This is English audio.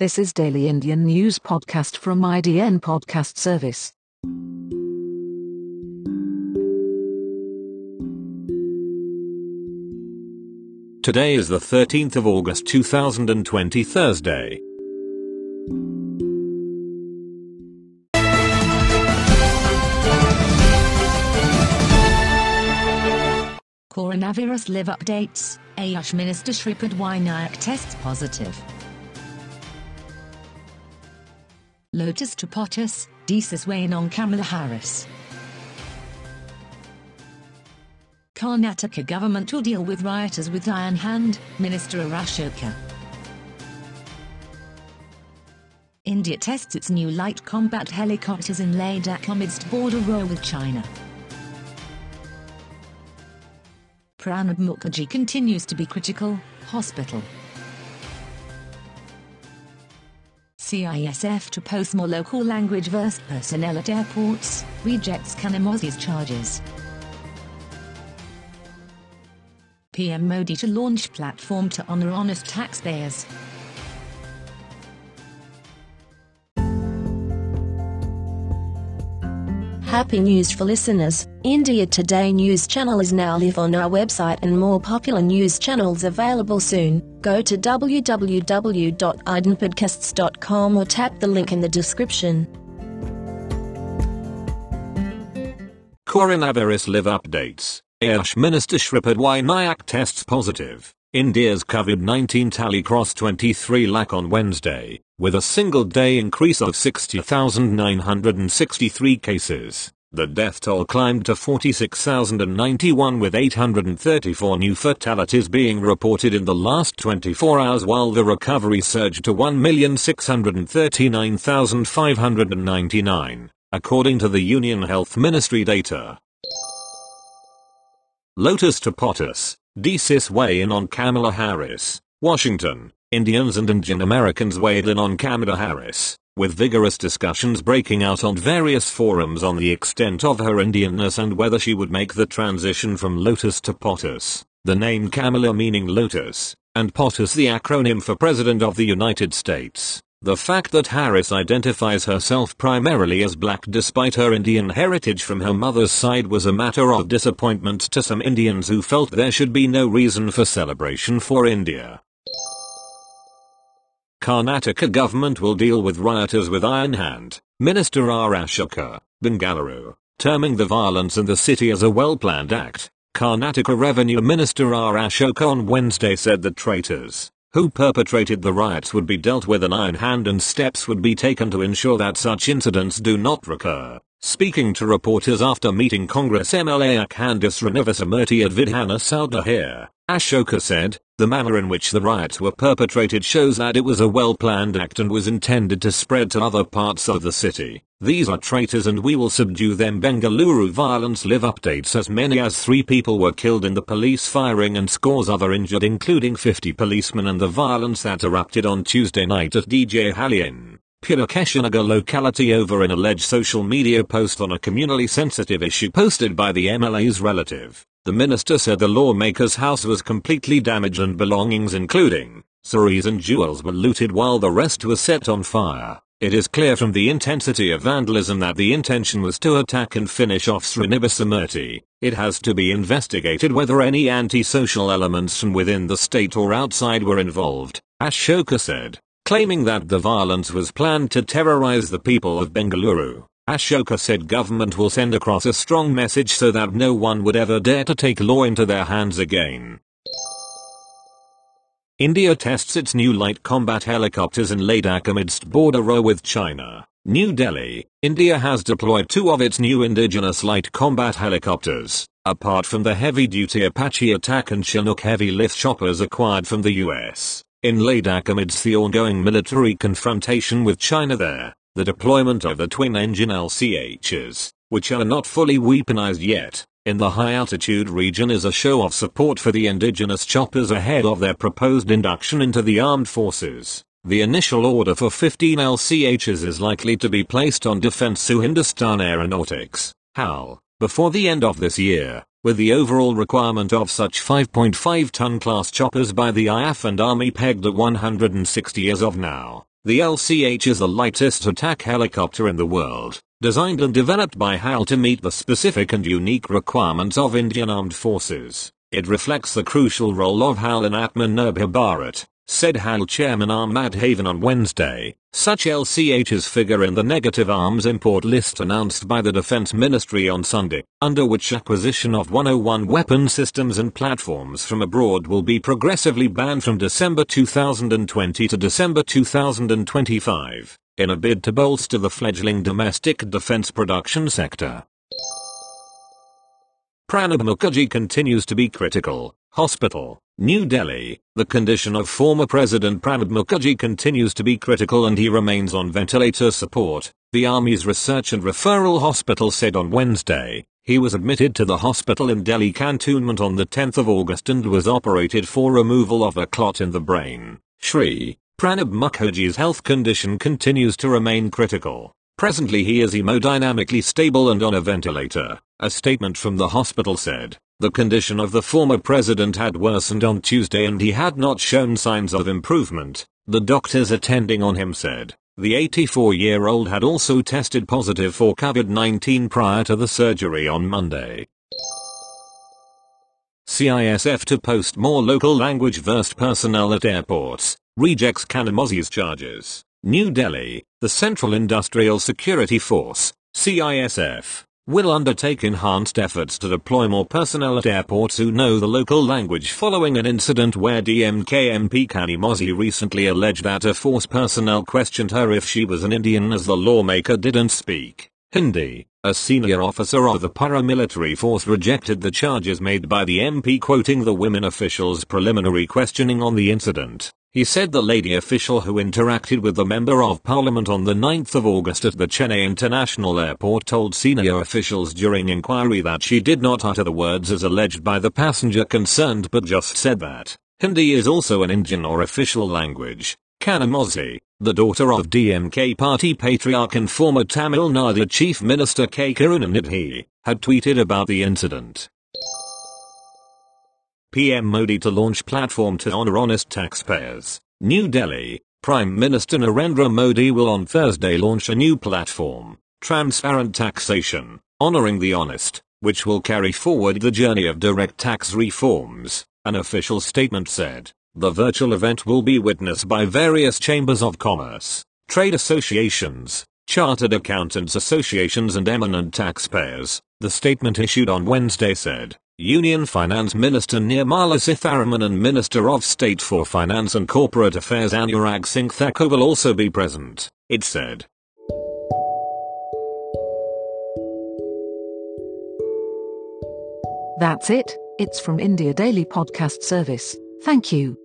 This is Daily Indian News Podcast from IDN Podcast Service. Today is the 13th of August 2020 Thursday. Coronavirus live updates. Ayush Minister Shripad Nayak tests positive. Lotus DCIS weighing on Kamala Harris. Karnataka government will deal with rioters with iron hand, Minister R. Ashoka. India tests its new light combat helicopters in Ladakh amidst border row with China. Pranab Mukherjee continues to be critical, hospital. CISF to post more local language verse personnel at airports, rejects Kanimozhi's charges. PM Modi to launch platform to honor honest taxpayers. Happy news for listeners. India Today news channel is now live on our website and more popular news channels available soon. Go to www.idenpodcasts.com or tap the link in the description. Coronavirus live updates. Ayush Minister Shripad Nayak tests positive. India's COVID-19 tally crossed 23 lakh on Wednesday, with a single day increase of 60,963 cases. The death toll climbed to 46,091 with 834 new fatalities being reported in the last 24 hours while the recovery surged to 1,639,599, according to the Union Health Ministry data. Lotus to POTUS, DCIS weigh in on Kamala Harris, Washington. Indians and Indian Americans weighed in on Kamala Harris, with vigorous discussions breaking out on various forums on the extent of her Indianness and whether she would make the transition from Lotus to POTUS, the name Kamala meaning Lotus, and POTUS the acronym for President of the United States. The fact that Harris identifies herself primarily as black despite her Indian heritage from her mother's side was a matter of disappointment to some Indians who felt there should be no reason for celebration for India. Karnataka government will deal with rioters with iron hand, Minister R. Ashoka, Bengaluru, terming the violence in the city as a well-planned act. Karnataka Revenue Minister R. Ashoka on Wednesday said that traitors, who perpetrated the riots would be dealt with an iron hand and steps would be taken to ensure that such incidents do not recur. Speaking to reporters after meeting Congress MLA Akhanda Srinivasamurthy at Vidhana Soudha here, Ashoka said, the manner in which the riots were perpetrated shows that it was a well-planned act and was intended to spread to other parts of the city. These are traitors and we will subdue them. Bengaluru violence live updates as many as three people were killed in the police firing and scores other injured including 50 policemen and the violence that erupted on Tuesday night at DJ Hallian. Pulakeshinagar locality over an alleged social media post on a communally sensitive issue posted by the MLA's relative. The minister said the lawmaker's house was completely damaged and belongings including saris and jewels were looted while the rest was set on fire. It is clear from the intensity of vandalism that the intention was to attack and finish off Srinivasamurthy. It has to be investigated whether any anti-social elements from within the state or outside were involved, Ashoka said, claiming that the violence was planned to terrorize the people of Bengaluru. Ashoka said government will send across a strong message so that no one would ever dare to take law into their hands again. India tests its new light combat helicopters in Ladakh amidst border row with China. New Delhi, India has deployed two of its new indigenous light combat helicopters, apart from the heavy-duty Apache attack and Chinook heavy lift choppers acquired from the US. In Ladakh amidst the ongoing military confrontation with China there, the deployment of the twin-engine LCHs, which are not fully weaponized yet, in the high-altitude region is a show of support for the indigenous choppers ahead of their proposed induction into the armed forces. The initial order for 15 LCHs is likely to be placed on Defensu Hindustan Aeronautics, HAL, before the end of this year, with the overall requirement of such 5.5 ton class choppers by the IAF and Army pegged at 160 as of now. The LCH is the lightest attack helicopter in the world, designed and developed by HAL to meet the specific and unique requirements of Indian Armed Forces. It reflects the crucial role of HAL in Atmanirbhar said HAL chairman R. Madhavan on Wednesday. Such LCHs figure in the negative arms import list announced by the Defense Ministry on Sunday, under which acquisition of 101 weapon systems and platforms from abroad will be progressively banned from December 2020 to December 2025, in a bid to bolster the fledgling domestic defense production sector. Pranab Mukherjee continues to be critical. Hospital, New Delhi. The condition of former President Pranab Mukherjee continues to be critical and he remains on ventilator support, the Army's Research and Referral Hospital said on Wednesday. He was admitted to the hospital in Delhi cantonment on the 10th of August and was operated for removal of a clot in the brain. Shri Pranab Mukherjee's health condition continues to remain critical. Presently he is hemodynamically stable and on a ventilator, a statement from the hospital said. The condition of the former president had worsened on Tuesday and he had not shown signs of improvement, the doctors attending on him said. The 84-year-old had also tested positive for COVID-19 prior to the surgery on Monday. CISF to post more local language versed personnel at airports, rejects Kanimozhi's charges. New Delhi, the Central Industrial Security Force, CISF, will undertake enhanced efforts to deploy more personnel at airports who know the local language. Following an incident where DMK MP Kanimozhi recently alleged that a force personnel questioned her if she was an Indian as the lawmaker didn't speak Hindi. A senior officer of the paramilitary force rejected the charges made by the MP quoting the women official's preliminary questioning on the incident. He said the lady official who interacted with the Member of Parliament on the 9th of August at the Chennai International Airport told senior officials during inquiry that she did not utter the words as alleged by the passenger concerned but just said that Hindi is also an Indian or official language. Kanimozhi, the daughter of DMK party patriarch and former Tamil Nadu Chief Minister K. Karunanidhi, had tweeted about the incident. PM Modi to launch platform to honor honest taxpayers. New Delhi, Prime Minister Narendra Modi will on Thursday launch a new platform, Transparent Taxation, honoring the honest, which will carry forward the journey of direct tax reforms, an official statement said. The virtual event will be witnessed by various chambers of commerce, trade associations, chartered accountants associations and eminent taxpayers, the statement issued on Wednesday said. Union Finance Minister Nirmala Sitharaman and Minister of State for Finance and Corporate Affairs Anurag Singh Thakur will also be present, it said. That's it, it's from India Daily Podcast Service. Thank you.